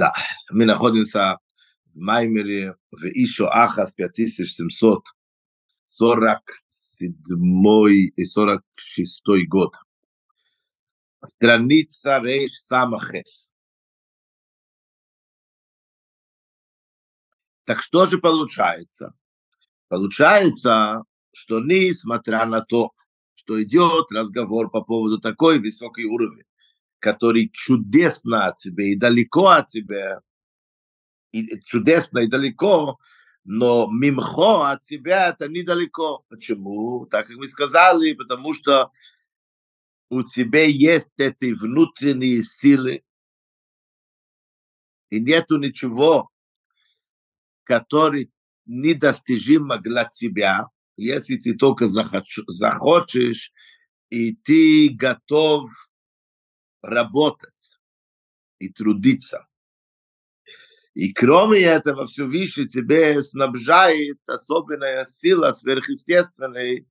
Да, мы находимся в Маймере, в Ишо Ахас 5747 и 46 год. Страница Рейш Самахес. Так что же получается? Получается, что несмотря на то, что идет разговор по поводу такой высокой уровень, который чудесно от тебя и далеко от тебя, и чудесно и далеко, но мимхо от тебя это недалеко. Почему? Так как мы сказали, потому что у тебя есть эти внутренние силы, и нету ничего, который недостижимо для тебя, если ты только захочешь, и ты готов работать и трудиться. И кроме этого, все выше тебе снабжает особенная сила сверхъестественная,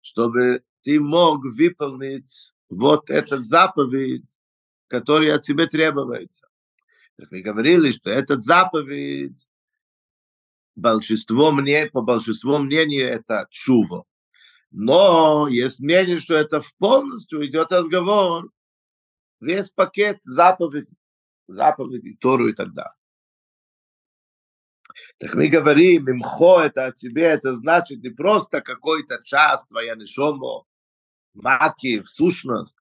чтобы ты мог выполнить вот этот заповедь, который от тебя требуется. Так мы говорили, что этот заповедь, большинство мне, по большинству мнению, это чува. Но есть мнение, что это в полностью идет разговор весь пакет заповедей, заповедей, Тору и так далее. Так мы говорим, имхо это от тебе, это значит не просто какой-то час твоя нишомо, маки, в сущность,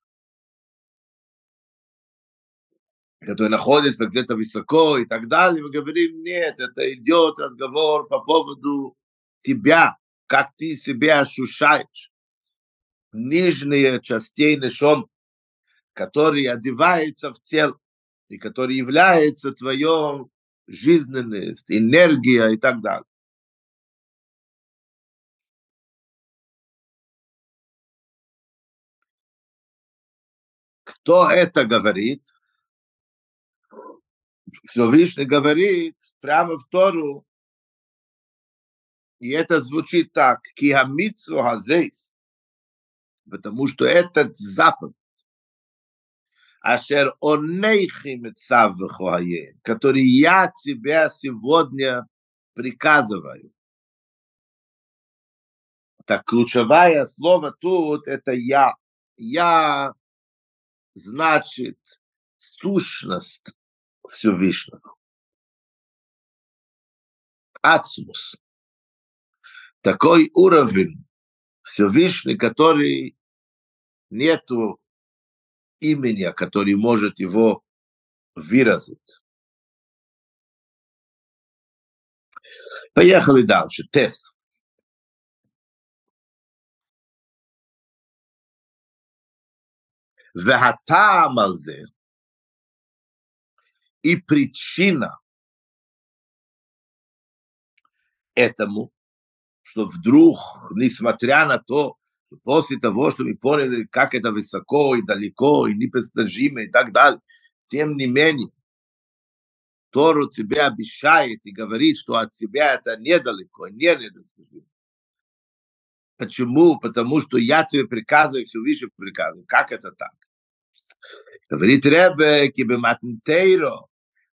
который находится где-то высоко и так далее, мы говорим, нет, это идет разговор по поводу тебя, как ты себя ощущаешь. Нижние частей нишом, который одевается в тело и который является твоем жизненность, энергия и так далее. Кто это говорит? Всевышний говорит прямо в Тору, и это звучит так, киамицу хазейс, потому что этот заповедь, Ашер онейхи мецав вехуае, который я тебя сегодня приказываю. Так ключевое слово тут это я. Я значит сущность Всевышнего. Ацмус. Такой уровень Всевышний, который нету имени, который может его выразить. Поехали дальше. Тес. Вегатамалзе. И причина этому, что вдруг, несмотря на то, что после того, что мы поняли, как это высоко и далеко, и непостижимо, и так далее, тем не менее, Тору тебе обещает и говорит, что от тебя это недалеко, не недостижимо. Почему? Потому что я тебе приказываю, все выше приказываю. Как это так? Говорит Ребе, кибематнтейро,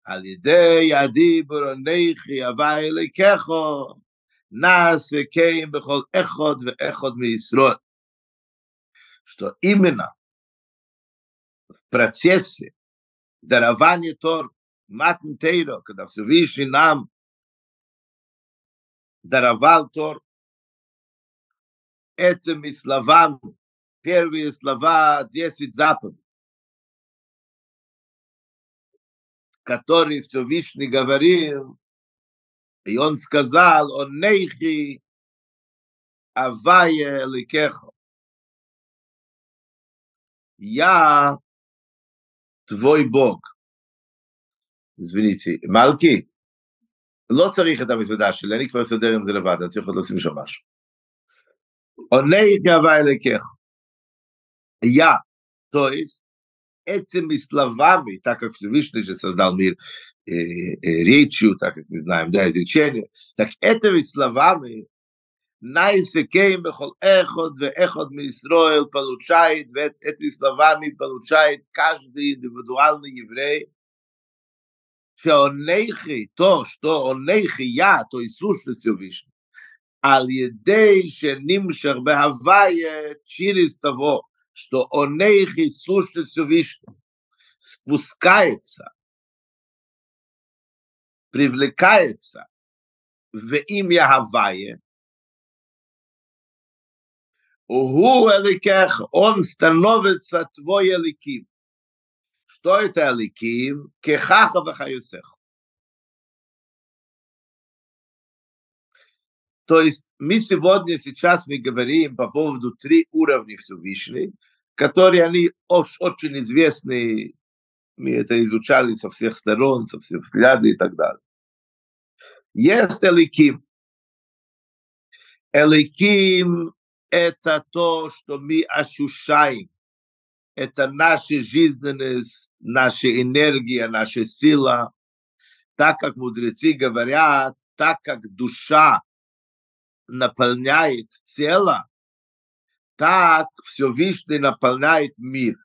алидей адибро нейхи авайле кехо, нас векейм бехол эход ми миисрод что именно в процессе дарования Тор, Матн Тейро, когда Всевышний нам даровал Тор, этими словами, первые слова, десять заповедей, которые Всевышний говорил, и он сказал, он нейхи авая ликехо я твой Бог. извините, מלכי, לא צריך את המזוודה שלי, אני כבר אסדר עם זה לבד, אני צריך עוד לשים שם משהו. עונה גאווה אליכך. Я, то есть, этими словами, так как Всевышний же создал мир э, э, речью, так как мы знаем, да, изречение, так этими словами Найсекейм бехол эхот ве эхот ми Исроил получает, ведь эти словами получает каждый индивидуальный еврей, שהעונכי, то, что עונכי, я, то есть сущность Всевышнего, על ידי שנמשך בהוויה через того, что עונכי сущность Всевышнего спускается, привлекается в имя Хавайе, Угу эликех, он становится твой эликим. Что это эликим? Кехаха вахаюсех. То есть мы сегодня сейчас мы говорим по поводу три уровня Всевышней, которые они очень известны, мы это изучали со всех сторон, со всех взглядов и так далее. Есть Эликим. Эликим это то, что мы ощущаем. Это наша жизненность, наша энергия, наша сила. Так как мудрецы говорят, так как душа наполняет тело, так Всевышний наполняет мир.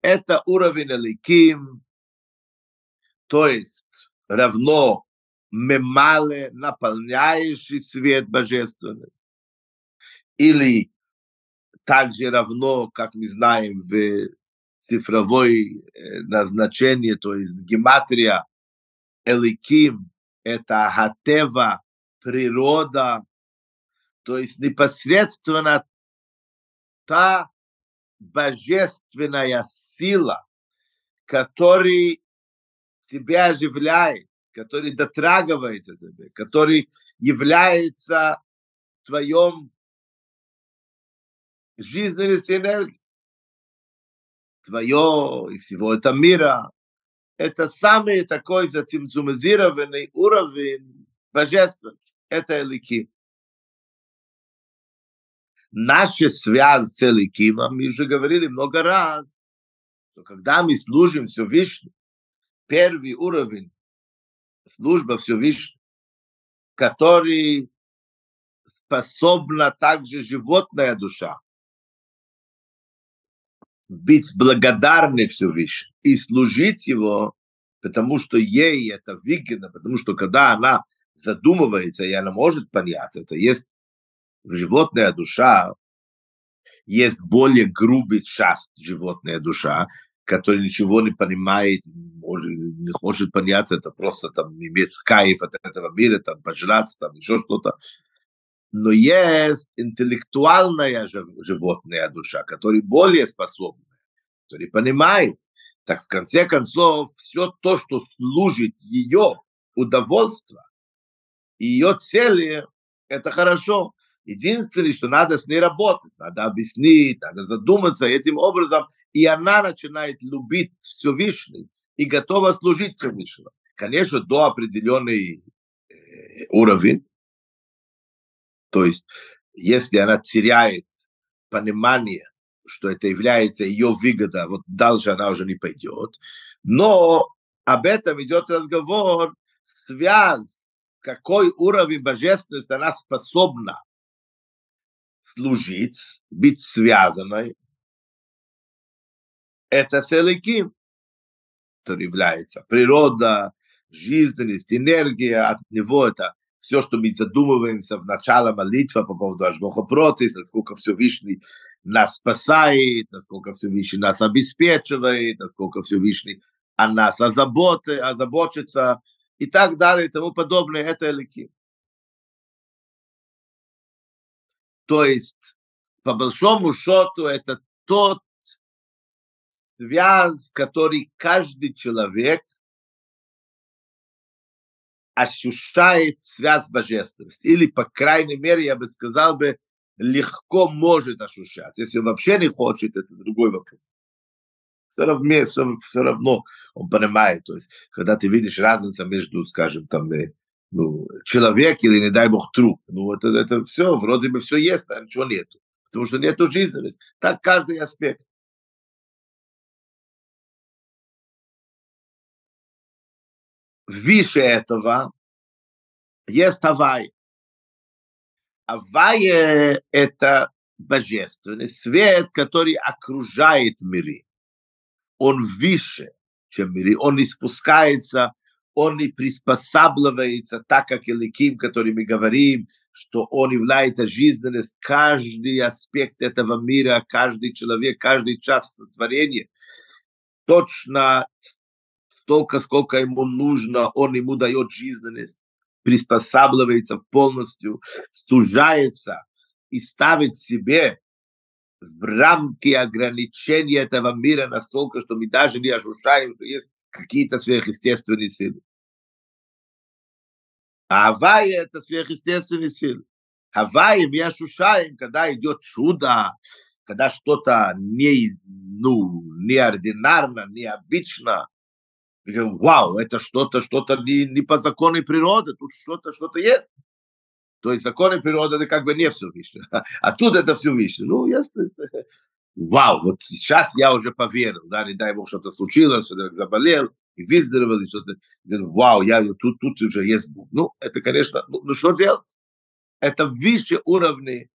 Это уровень Эликим, то есть равно мемале, наполняющий свет божественности. Или также равно, как мы знаем, в цифровой назначении, то есть гематрия, Эликим – это Хатева, природа, то есть непосредственно та божественная сила, которая тебя оживляет, который дотрагивается тебе, который является твоем жизненности энергии. Твое и всего этого мира. Это самый такой затимзумизированный уровень божественности. Это Элики. Наша связь с Эликимом, мы уже говорили много раз, что когда мы служим Всевышнему, первый уровень служба Всевышнего, который способна также животная душа быть благодарной Всевышнему и служить его, потому что ей это выгодно, потому что когда она задумывается, и она может понять, это есть животная душа, есть более грубый часть животная душа, который ничего не понимает, может, не хочет понять, это просто там иметь кайф от этого мира, там пожрать, там еще что-то. Но есть интеллектуальная животная душа, которая более способна, которая понимает. Так в конце концов, все то, что служит ее удовольствию, ее цели, это хорошо. Единственное, что надо с ней работать, надо объяснить, надо задуматься этим образом, и она начинает любить Всевышний и готова служить Всевышнему. Конечно, до определенный э, уровень, то есть если она теряет понимание, что это является ее выгода, вот дальше она уже не пойдет. Но об этом идет разговор, связь, какой уровень божественности она способна служить, быть связанной, это селеким, который является природа, жизненность, энергия, от него это все, что мы задумываемся в начале молитвы по поводу Ашгоха Протис, насколько Всевышний нас спасает, насколько Всевышний нас обеспечивает, насколько Всевышний о нас озаботы, озаботится и так далее и тому подобное, это Эликим. То есть, по большому счету, это тот связь, который каждый человек ощущает связь божественности. Или, по крайней мере, я бы сказал бы, легко может ощущать. Если он вообще не хочет, это другой вопрос. Все равно, все, все равно он понимает. То есть, когда ты видишь разницу между, скажем, там, ну, человек или, не дай бог, труп, ну, это, это все, вроде бы все есть, а ничего нету. Потому что нету жизненности. Так каждый аспект. Выше этого есть Авай. Авай – это божественный свет, который окружает миры. Он выше, чем мире. Он не спускается, он не приспосабливается так, как Эликим, который мы говорим, что он является жизненность, каждый аспект этого мира, каждый человек, каждый час сотворения. Точно столько, сколько ему нужно, он ему дает жизненность, приспосабливается полностью, сужается и ставит себе в рамки ограничения этого мира настолько, что мы даже не ощущаем, что есть какие-то сверхъестественные силы. А Авая – это сверхъестественные силы. Авая, мы ощущаем, когда идет чудо, когда что-то не, ну, неординарно, необычно. Мы говорим, вау, это что-то, что-то не, не по закону природы, тут что-то, что-то есть. То есть законы природы это как бы не Всевышний, а тут это Всевышний. Ну, ясно, вау, вот сейчас я уже поверил, да, не дай бог, что-то случилось, человек заболел, и выздоровел, и что-то, вау, я, тут, тут уже есть Бог. Ну, это, конечно, ну, ну что делать? Это выше уровни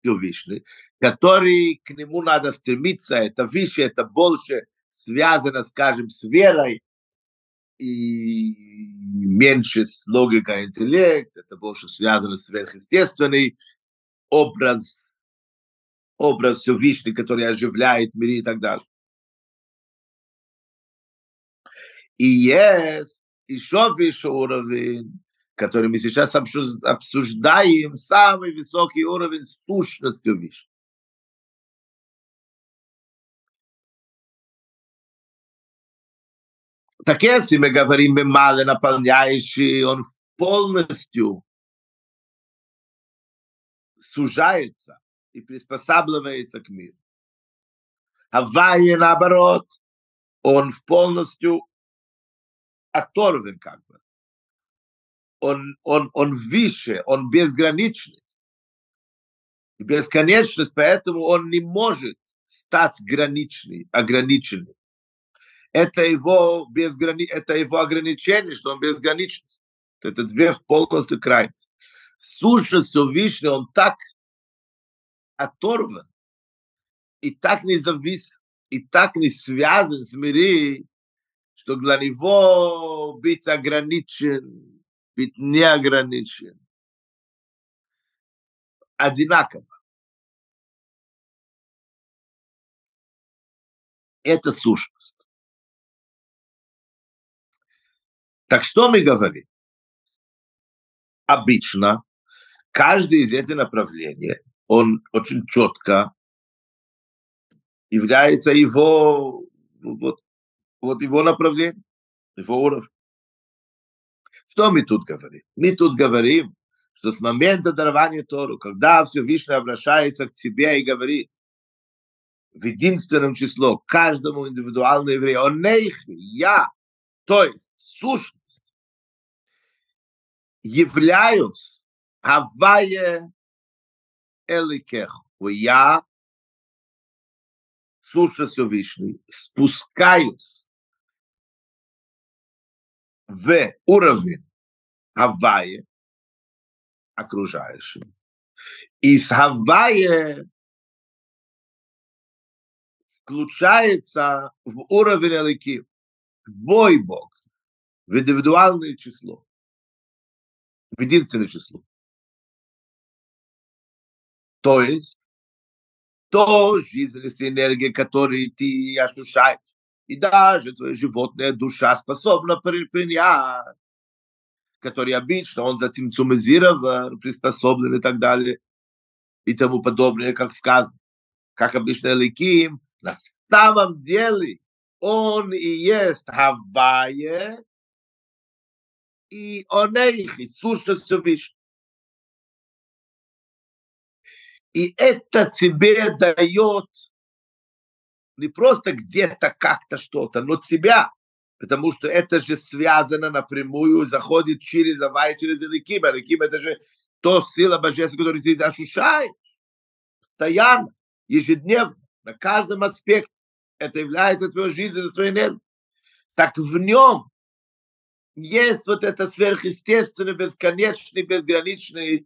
Всевышний, который к нему надо стремиться, это выше, это больше связано, скажем, с верой, и меньше с логикой интеллект, это больше связано с сверхъестественный образ, образ Всевышний, который оживляет мир и так далее. И есть еще выше уровень, который мы сейчас обсуждаем, самый высокий уровень сущности Вишни. Так если мы говорим мемале наполняющий, он полностью сужается и приспосабливается к миру. А Вайе, наоборот, он полностью оторван как бы. Он, он, он выше, он безграничность. И бесконечность, поэтому он не может стать граничный, ограниченным это его, безграни... это его ограничение, что он безграничность. Это две полностью крайности. Сущность Всевышнего, он так оторван и так не завис, и так не связан с миром, что для него быть ограничен, быть неограничен, одинаково. Это сущность. Так что мы говорим? Обычно каждый из этих направлений, он очень четко является его, вот, вот его направление, его уровень. Что мы тут говорим? Мы тут говорим, что с момента дарования Тору, когда все Всевышний обращается к тебе и говорит, в единственном число каждому индивидуальному еврею, он я, то есть сущность, являюсь Авае Эликеху. Я, сущность Всевышний, спускаюсь в уровень Авае, окружающим. И с Авае включается в уровень Эликим твой Бог, в индивидуальное число, в единственное число. То есть, то жизненность энергия, которую ты ощущаешь, и даже твоя животная душа способна принять, который обычно он затимцумизирован, приспособлен и так далее, и тому подобное, как сказано, как обычно Эликим, на самом деле он и есть Хавае, и Онейхи, сущность Всевышнего. И это тебе дает не просто где-то как-то что-то, но тебя, потому что это же связано напрямую, заходит через Авай, через Эликим. Эликим это же то сила божественная, которую ты ощущаешь постоянно, ежедневно, на каждом аспекте является твоей жизнью, твоей энергией. Так в нем есть вот эта сверхъестественная, бесконечная, безграничная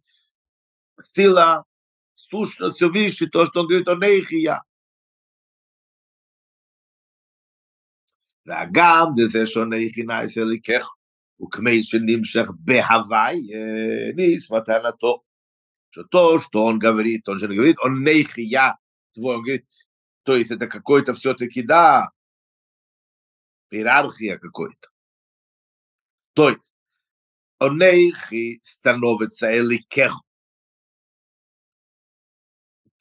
сила, сущность выше, то, что он говорит о нейх и я. והגם דזה שונה יחינה אצל לקח, וכמי שנמשך בהוואי, נשפתנתו. что что он говорит, он же не говорит, он нейхия, твой, он говорит, То есть это какой-то все-таки, да, иерархия какой-то. То есть Онейхи становится Эликеху.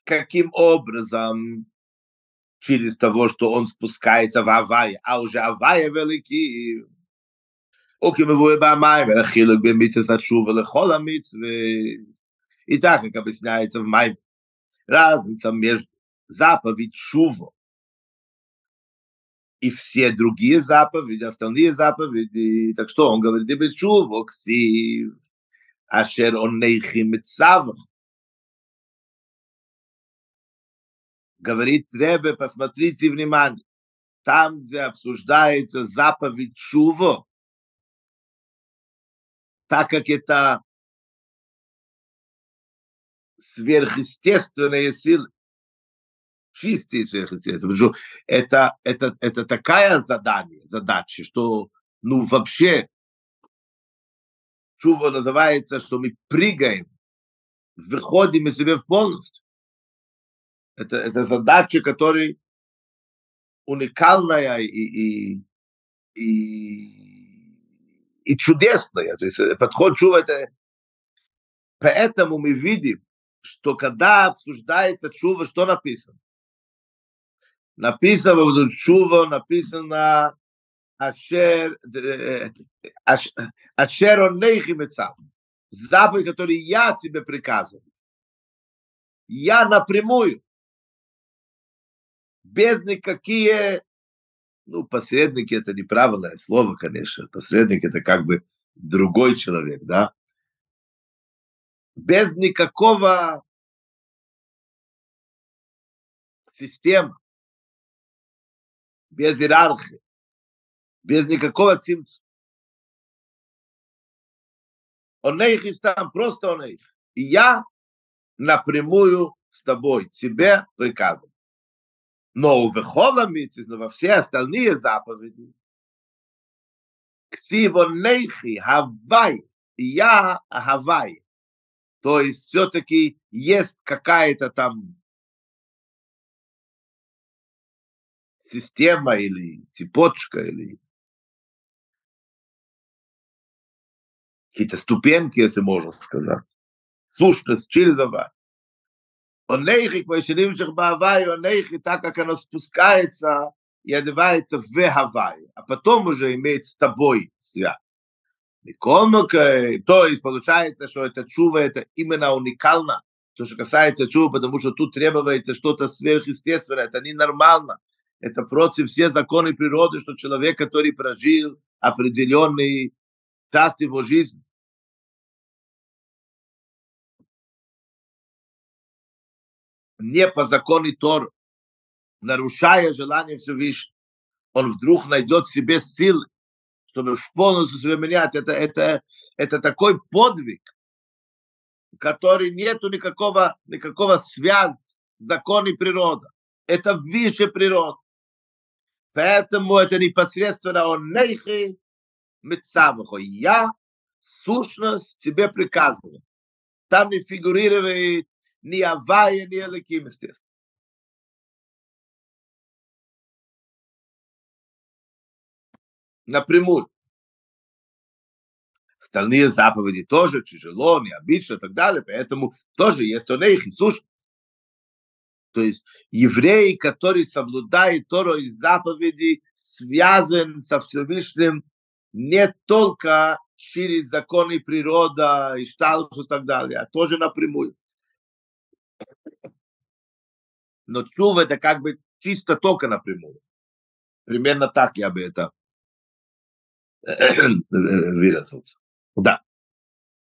Каким образом? Через того, что он спускается в Авай, а уже Авай велики. И так, как объясняется в Майме, разница между заповедь Шуво и все другие заповеди, остальные заповеди. Так что он говорит, и Шуво, ксив, ашер он нейхим говорит Требе, посмотрите внимание, там, где обсуждается заповедь Шуво, так как это сверхъестественные силы, чистые сверхъестественные, потому что это, это, это такая задание, задача, что ну вообще Шува называется, что мы прыгаем, выходим из себя в полностью. Это, это задача, которая уникальная и, и, и, и чудесная. То есть подход Чува это... Поэтому мы видим, что когда обсуждается Чува, что написано? Написано в Чува, написано Ашер, Ашер он нейхи Заповедь, который я тебе приказываю. Я напрямую. Без никакие, ну, посредники это неправильное слово, конечно, посредник это как бы другой человек, да, без никакого системы, без иерархии, без никакого цимца. Он их там, просто он их. И я напрямую с тобой, тебе приказываю. Но в Вехола но во все остальные заповеди, Ксиво нейхи, хавай, я хавай. То есть все-таки есть какая-то там система или цепочка, или какие-то ступеньки, если можно сказать. Сущность Чильзова. Онейхи, бавай, шахбавай, онейхи, так как оно спускается и одевается в Гавай, а потом уже имеет с тобой связь. То есть получается, что эта чува, это именно уникально, то, что касается чува, потому что тут требуется что-то сверхъестественное, это ненормально это против всех законов природы, что человек, который прожил определенный часть его жизни, не по закону Тор, нарушая желание Всевышнего, он вдруг найдет в себе силы, чтобы полностью себя менять. Это, это, это такой подвиг, который нету никакого, никакого связи с законом природы. Это выше природы. Поэтому это непосредственно он нейхи мецамахо. Я сущность тебе приказываю. Там не фигурирует ни Авая, ни Элаким, естественно. Напрямую. Остальные заповеди тоже тяжело, необычно и так далее, поэтому тоже есть он их и сущность. То есть еврей, который соблюдает Тору и заповеди, связан со Всевышним не только через законы природы и шталшус и так далее, а тоже напрямую. но чува это как бы чисто только напрямую. Примерно так я бы это выразился. Да.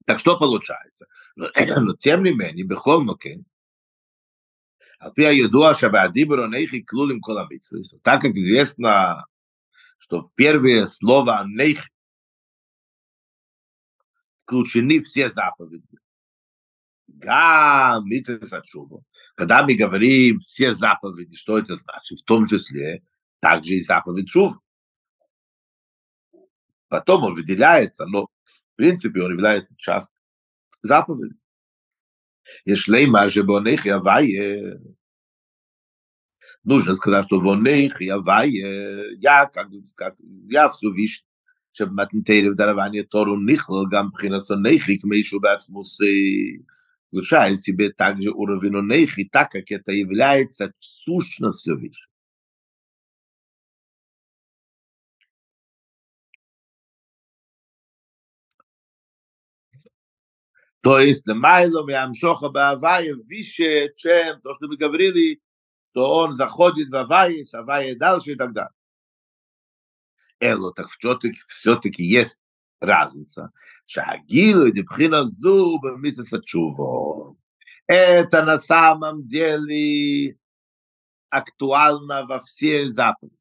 Так что получается? Но, тем не менее, бехол мокен, Так как известно, что в первое слово нейх включены все заповеди. Чува. Когда мы говорим все заповеди, что это значит? В том числе также и заповедь Шув. Потом он выделяется, но в принципе он является частью заповеди. Ешлейма же бонех явае. Нужно сказать, что вонех явае, я, как, как я все вижу, שבמתנתרא ודרבניה תורו נכלל גם מבחינת הנכי כמי שהוא בעצמו звучает себе также уровень нехи, так как это является сущностью вещи. То есть Майло Миамшоха Баавая выше, чем то, что мы говорили, что он заходит в Авае, с Авае дальше и так далее. Эло, так все-таки, все-таки есть разница. Шагилу и Дебхина Зуба Митсаса Чуво. Это на самом деле актуально во все заповеди.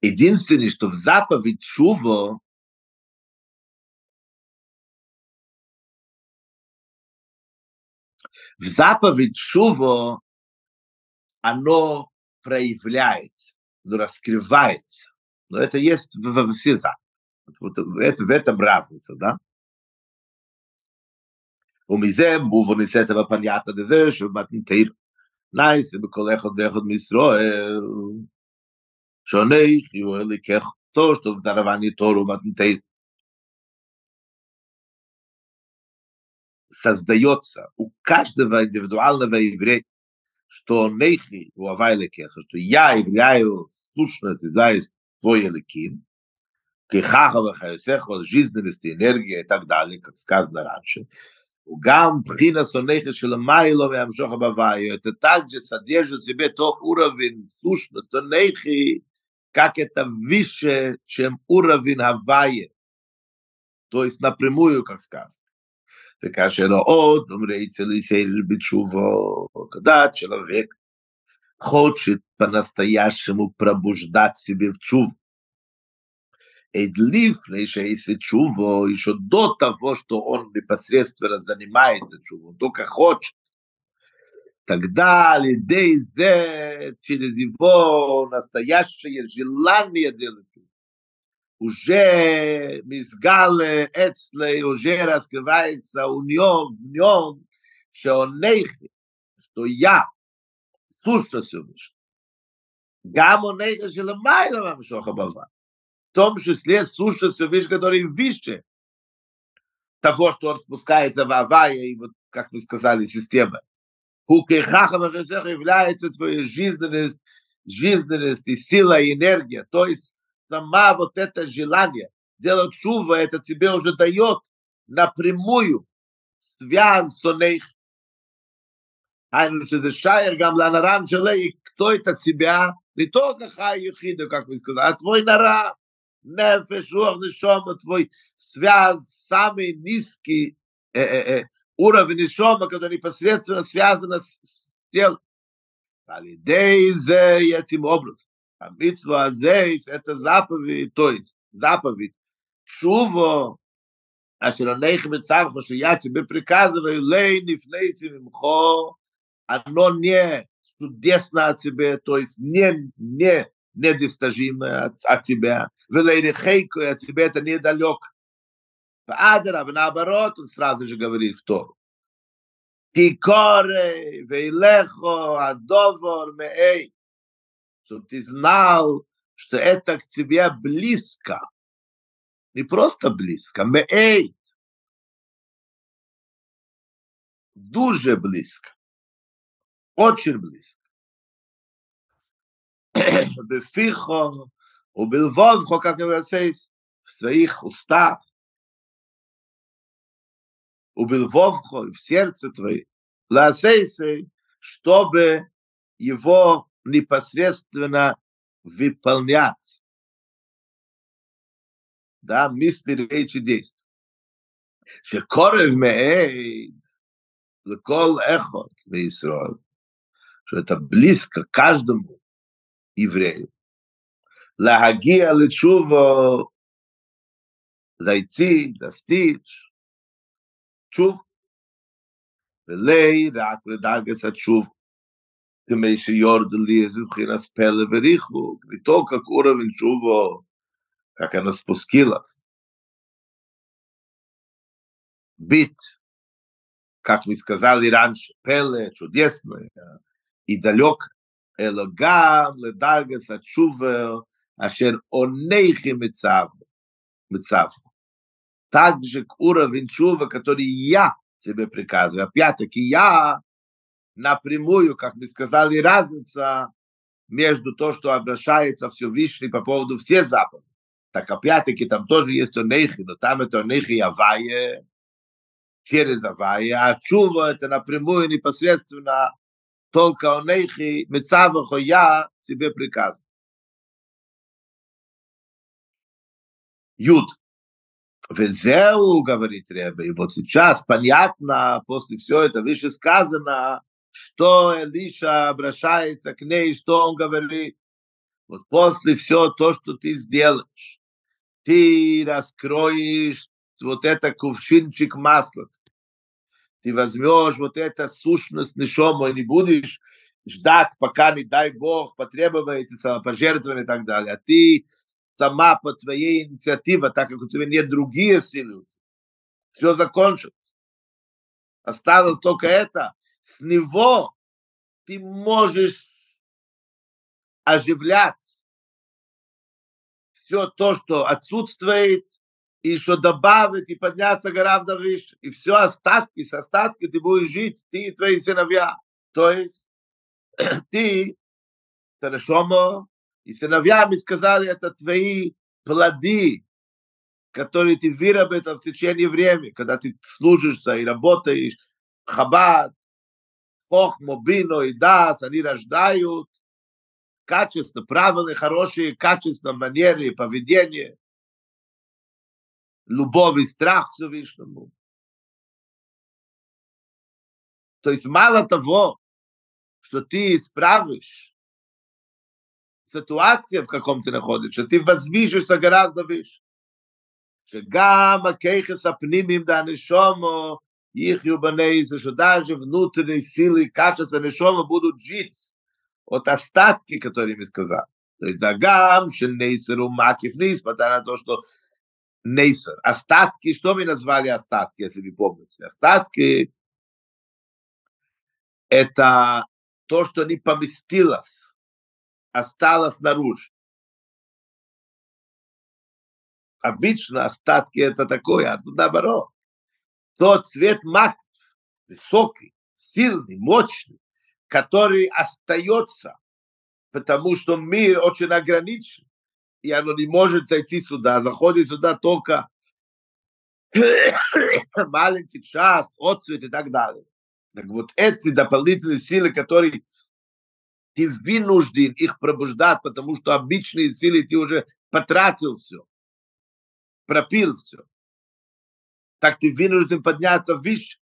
Единственное, что в заповедь Чува в заповедь Чува оно проявляется, но раскрывается. Но это есть во все заповеди. Вот это, в этом разница, да? ומזה מובן את הפנייתא דזה שבמתנתר נייס בכל אחד ואחד מישראל шоней его или кех то что в даровании Тору матнтей создается у каждого индивидуального еврея, что нейхи у авайле кеха, что я являю сущность и зависть твой эликим, кехаха вахаесеха, жизненность, энергия и так далее, как сказано раньше, גם בחינס הונכס של המיילו והמשוך הבוואי, это также содержит в себе то уровень сущность, то нейхи, как это выше, чем уровень Хавайи. То есть напрямую, как сказано. וכאשר עוד אומרי אצל ישראל בתשובו, когда человек хочет по-настоящему пробуждать себе в чуву. Эдлифный шейси чуву, еще до того, что он непосредственно занимается чуву, только хочет, Тогда Лидейзе через его настоящее желание делать уже мизгале эцле, уже раскрывается у него, в нем, что он нейхи, что я, сущность Всевышнего. Гам он нейхи, что ломайла вам шоха бава. В том числе сущность Всевышнего, который выше того, что он спускается в Авае, и вот, как мы сказали, система является твоя жизненность, жизненность и сила, и энергия. То есть сама вот это желание делать шува, это тебе уже дает напрямую связь с них. שזה שייר גם לנרן שלה יקטו את הצבעה לתור ככה יחידו, כך מזכות. התבוי נרע, נפש, רוח, נשום, התבוי, סביאז, סמי, ניסקי, уровень Ишома, который непосредственно связан с, с телом. Алидейзе этим образом. А митцва азейс – это заповедь, то есть заповедь. Шуво, а шеронейх митцавхо, что я тебе приказываю, лей нифнейсим имхо, оно не чудесно от тебя, то есть не, не недостижимо от, от тебя. Велей рехейко, от тебя это недалек. Адраб, наоборот, он сразу же говорит в Тору. Кикоре, вейлехо, адовор, меэй. Чтобы ты знал, что это к тебе близко. Не просто близко, меэй. Дуже близко. Очень близко. Бефихо, убилвовхо, как в своих устах убилвовхо, в сердце твоем, ласейсей, чтобы его непосредственно выполнять. Да, мысли, речи, действия. שקורב מעיד לכל אחד בישראל, что это близко каждому еврею, להגיע לתשובה, להציג, להסתיץ', чув. ולי רק לדרגס התשוב, כמי שיורד לי איזה בחינס פלא וריחו, מתוק הקורה ונשובו, ככנס פוסקילס. ביט, כך מסקזל איראן שפלא, צ'ודייסנו, אידליוק, אלא גם לדרגס התשובה, אשר עונכי מצב, מצב. Так же уровень чува, который я тебе приказываю. Опять-таки я напрямую, как мы сказали, разница между то, что обращается Всевышний по поводу всех заповедей. Так опять-таки там тоже есть онейхи, но там это онейхи авае, через авае, а чува это напрямую непосредственно только онейхи, мецавахо я тебе приказываю. Юд. Везеу, говорит Ребе, и вот сейчас понятно, после всего этого выше сказано, что Элиша обращается к ней, что он говорит. Вот после всего то, что ты сделаешь, ты раскроешь вот это кувшинчик масла, ты возьмешь вот это сущность нишома и не будешь ждать, пока, не дай Бог, потребуется самопожертвование и так далее, а ты сама по твоей инициативе, так как у тебя нет другие силы, все закончилось. Осталось только это. С него ты можешь оживлять все то, что отсутствует, и еще добавить, и подняться гораздо выше. И все остатки, с остатки ты будешь жить, ты и твои сыновья. То есть ты, Тарешомо, и сыновьями сказали, это твои плоды, которые ты выработал в течение времени, когда ты служишься и работаешь, хабад, хохмо, бино и дас, они рождают. Качества, правильные, хорошие качества, манеры, поведение, любовь и страх Всевышнему. То есть мало того, что ты исправишь ситуация, в каком ты находишься, ты возвишешься гораздо выше. שגם הככס הפנימיים דהנשומו יחיו בני זה שדאז'ה внутренней силы качес הנשומו будут жить от остатки, которые мы сказали. То есть גם שנאסר הוא מקיף ניס, מתנה то, что нейсер. Остатки, что мы назвали остатки, если вы помните? Остатки – это то, что не поместилось осталось снаружи. Обычно остатки это такое, а тут наоборот. Тот цвет мак высокий, сильный, мощный, который остается, потому что мир очень ограничен, и оно не может зайти сюда, заходит сюда только маленький час, отцвет и так далее. Так вот эти дополнительные силы, которые ты вынужден их пробуждать, потому что обычные силы ты уже потратил все, пропил все. Так ты вынужден подняться выше.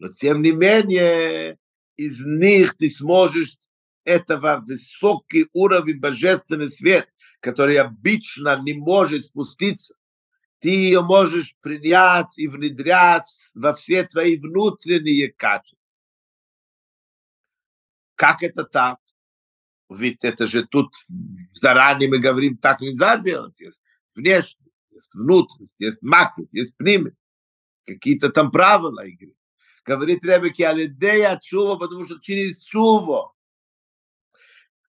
Но тем не менее, из них ты сможешь этого высокий уровень божественный свет, который обычно не может спуститься, ты ее можешь принять и внедрять во все твои внутренние качества. Как это так? Ведь это же тут заранее мы говорим, так нельзя делать. Есть внешность, есть внутренность, есть макет, есть примет. Какие-то там правила игры. Говорит Ребеки, алидея чува, потому что через чуву.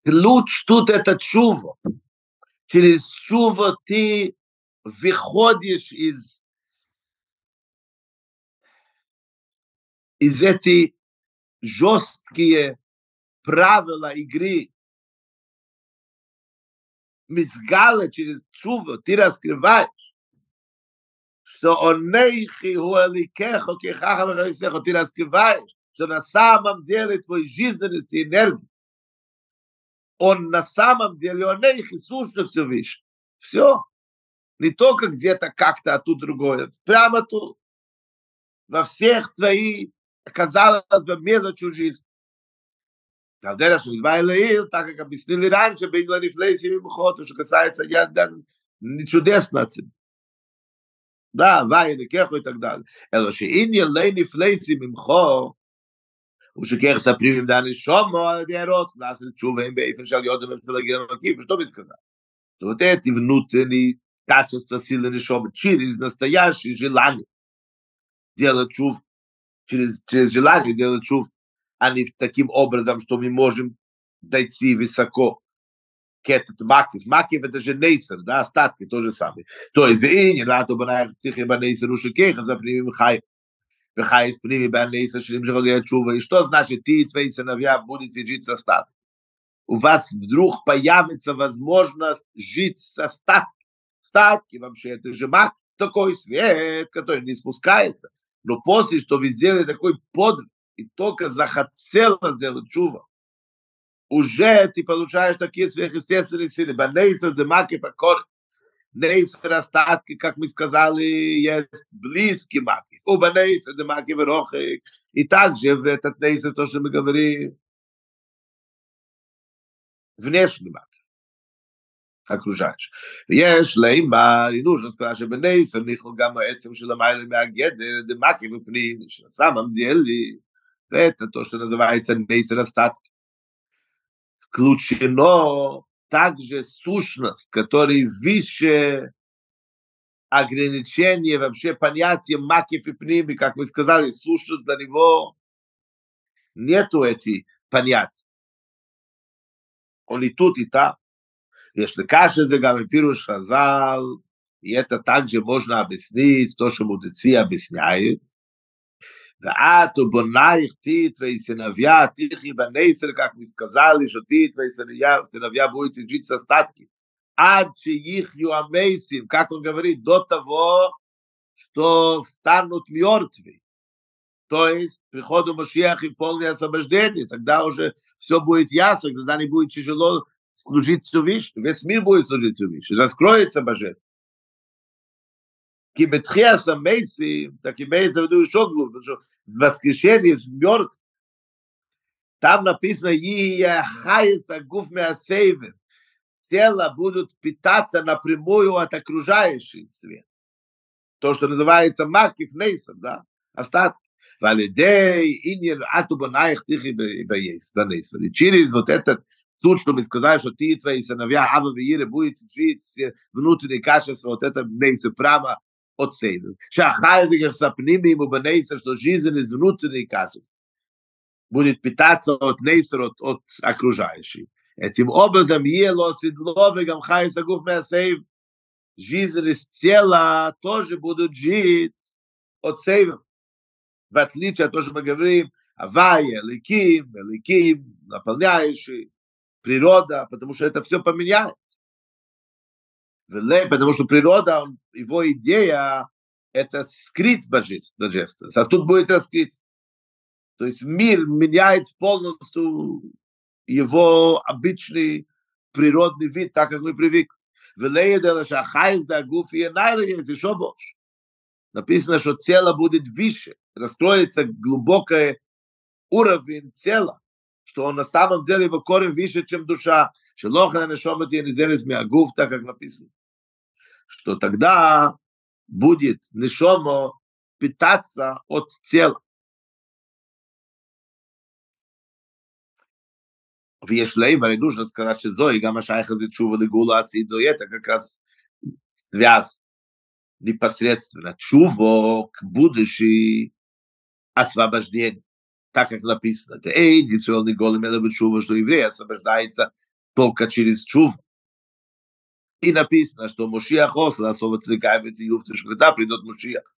Ключ тут это чува. Через чуву ты выходишь из из эти жесткие правила игры. Мизгала через чуву ты раскрываешь, что он нейхи хуаликехо кехаха вахайсехо, ты раскрываешь, что на самом деле твой жизненность и энергия, он на самом деле, он нейхи, сущно все выше. Все. Не только где-то как-то, а тут другое. Прямо тут. Во всех твоих, казалось бы, мелочи жизни. על דרך של דבר לעיל, так как объяснили раньше, בגלל נפלאי סיבים בחוטו, שכסה את היד גם נצ'ודס נצים. Да, вай, некеху и так далее. Эло, что инья лейни флейси мимхо, ושכך ספרים דני שומו על ידי הרוץ, לעשות תשובה הם באיפן של יודם אפשר להגיד למקיף, ושתו מסכזה. זאת אומרת, תבנותני качество силы нишомы через настоящее желание делать чув, через, через желание делать чув, а не таким образом, что мы можем дойти высоко к этот макив. Макив это же нейсер, да, остатки то же самое. То есть, и не рату банаях тихи банейсер ушикеха, запримим хай. Хай из прими банейсер, шрим же чува. И что значит, ты и твои сыновья будете жить с остатком? У вас вдруг появится возможность жить с остатком статки вообще, это же маг в такой свет, который не спускается. Но после, что вы сделали такой подвиг, и только захотела сделать чува, уже ты получаешь такие сверхъестественные силы. Банейсер демаки покор. Нейсер остатки, как мы сказали, есть близкие маки. У банейсер демаки верохик. И также в этот нейсер, то, что мы говорим, внешний мак. окружающих. יש לימר, и нужно сказать, что בנייסר נכלל גם העצם של המיילה מהגדר, דמקי בפנים, של самом деле, Это то, что называется нейсер остатки. Включено также сущность, которая выше ограничения вообще понятия макиф и пними, как мы сказали, сущность для него нету эти понятия. Он и тут, и там. Если каши за гамипируш хазал, и это также можно объяснить, то, что мудрецы объясняют, ואת ובונייך תית ויסנביה תיכי בנסר, как мы сказали, что тит ויסנביה будет жить с остатки. עד שיחיו המייסים, как он говорит, до того, что встанут мертвые. То есть приходу Машиах и полное освобождение, тогда уже все будет ясно, тогда не будет тяжело служить Всевышнему, весь мир будет служить Всевышнему, раскроется божество. כי בתחיית המייסים, так имеется в виду еще глубже, что в воскрешении из мертв, там написано, «Ия хайса гуф меасейвен», тела будут питаться напрямую от окружающих свет. То, что называется макив нейсом, да, остатки. ועל ידי עניין עטו בנייך תיכי בנייס, через вот этот суд, что мы сказали, что ты и твои сыновья, Ава и Ире, будете жить все внутренние качества, вот это бнейся прямо сейвы. Шахайдиках сапними ему бнейся, что жизнь из внутренних качеств будет питаться от нейсер, от, от окружающих. Этим образом, ело седло, вегам хай сагуф мясейв, жизнь из тела тоже будут жить от сейва. В отличие от того, что мы говорим, Авая, Ликим, Ликим, наполняющий, природа, потому что это все поменяется. Потому что природа, он, его идея – это скрыть божественность, а тут будет раскрыть. То есть мир меняет полностью его обычный природный вид, так как мы привыкли. Написано, что тело будет выше, раскроется глубокий уровень тела, что он на самом деле его корень выше, чем душа, шелоха нешомат янизерес миагуф, так как написано, что тогда будет Нишомо питаться от тела. в Ешлеймере нужно сказать, что Зои Гамашайха Зичува Лигула Асиду, это как раз связь непосредственно Чува к будущей освобождению. Так как написано, Эй, не Дисуэл Ниголем Элебе Чува, что еврей освобождается только через чува. И написано, что Мушиах Осла особо юфты, что когда придет Мушиах,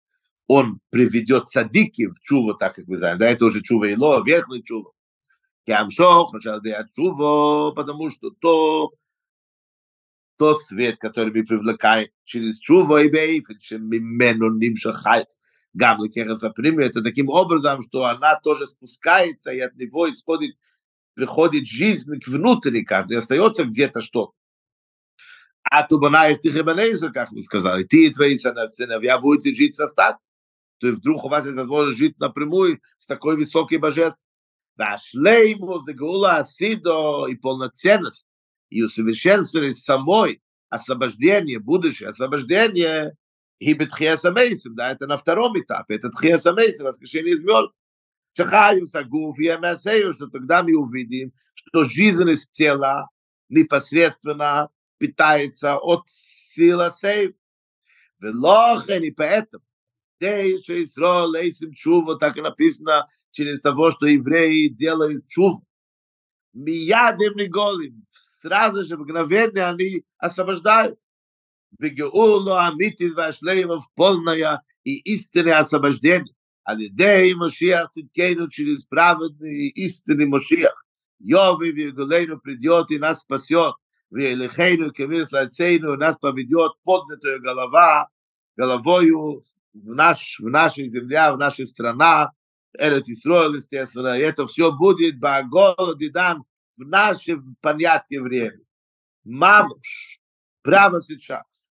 он приведет садики в чуву, так как вы знаете, да, это уже чува ило, верхний чува. Кямшох, чува, потому что то, то свет, который мы привлекаем через чува и бейф, мимену нимша хайц, Гамлекера запримет, это таким образом, что она тоже спускается, и от него исходит, приходит жизнь к внутренней каждой, остается где-то что-то а ту банаю тихе банейзу, как мы сказали, ты и твои сыновья будете жить со стат. То есть вдруг у вас есть возможность жить напрямую с такой высокой божественностью. והשלימוס לגאולה הסידו и полноценность, и усовершенствованность самой, освобождение, будущее освобождение, и бетхия самейсим, да, это на втором этапе, это тхия самейсим, воскрешение из мертвых. Шахаюс агуф и амасею, что тогда мы увидим, что жизненность тела непосредственно питается от сила сей. Велохен, и поэтому, Дейша Исро, Лейсим Чува, так и написано, через того, что евреи делают чув. Миядем ли голим, сразу же, мгновенно они освобождаются. Бегеулу, Амитис, Вашлеева, в полное и истинное освобождение. Алидей Мошиах Циткейну через праведный и истинный Мошиах. Йови Вигулейну придет и нас спасет. Велихейну кемис лальцейну нас поведет поднятую голова, головою в, наш, в нашей земле, в нашей страна, Эрет Исроил, естественно, и это все будет Баголо Дидан в нашем понятии времени. Мамуш, прямо сейчас.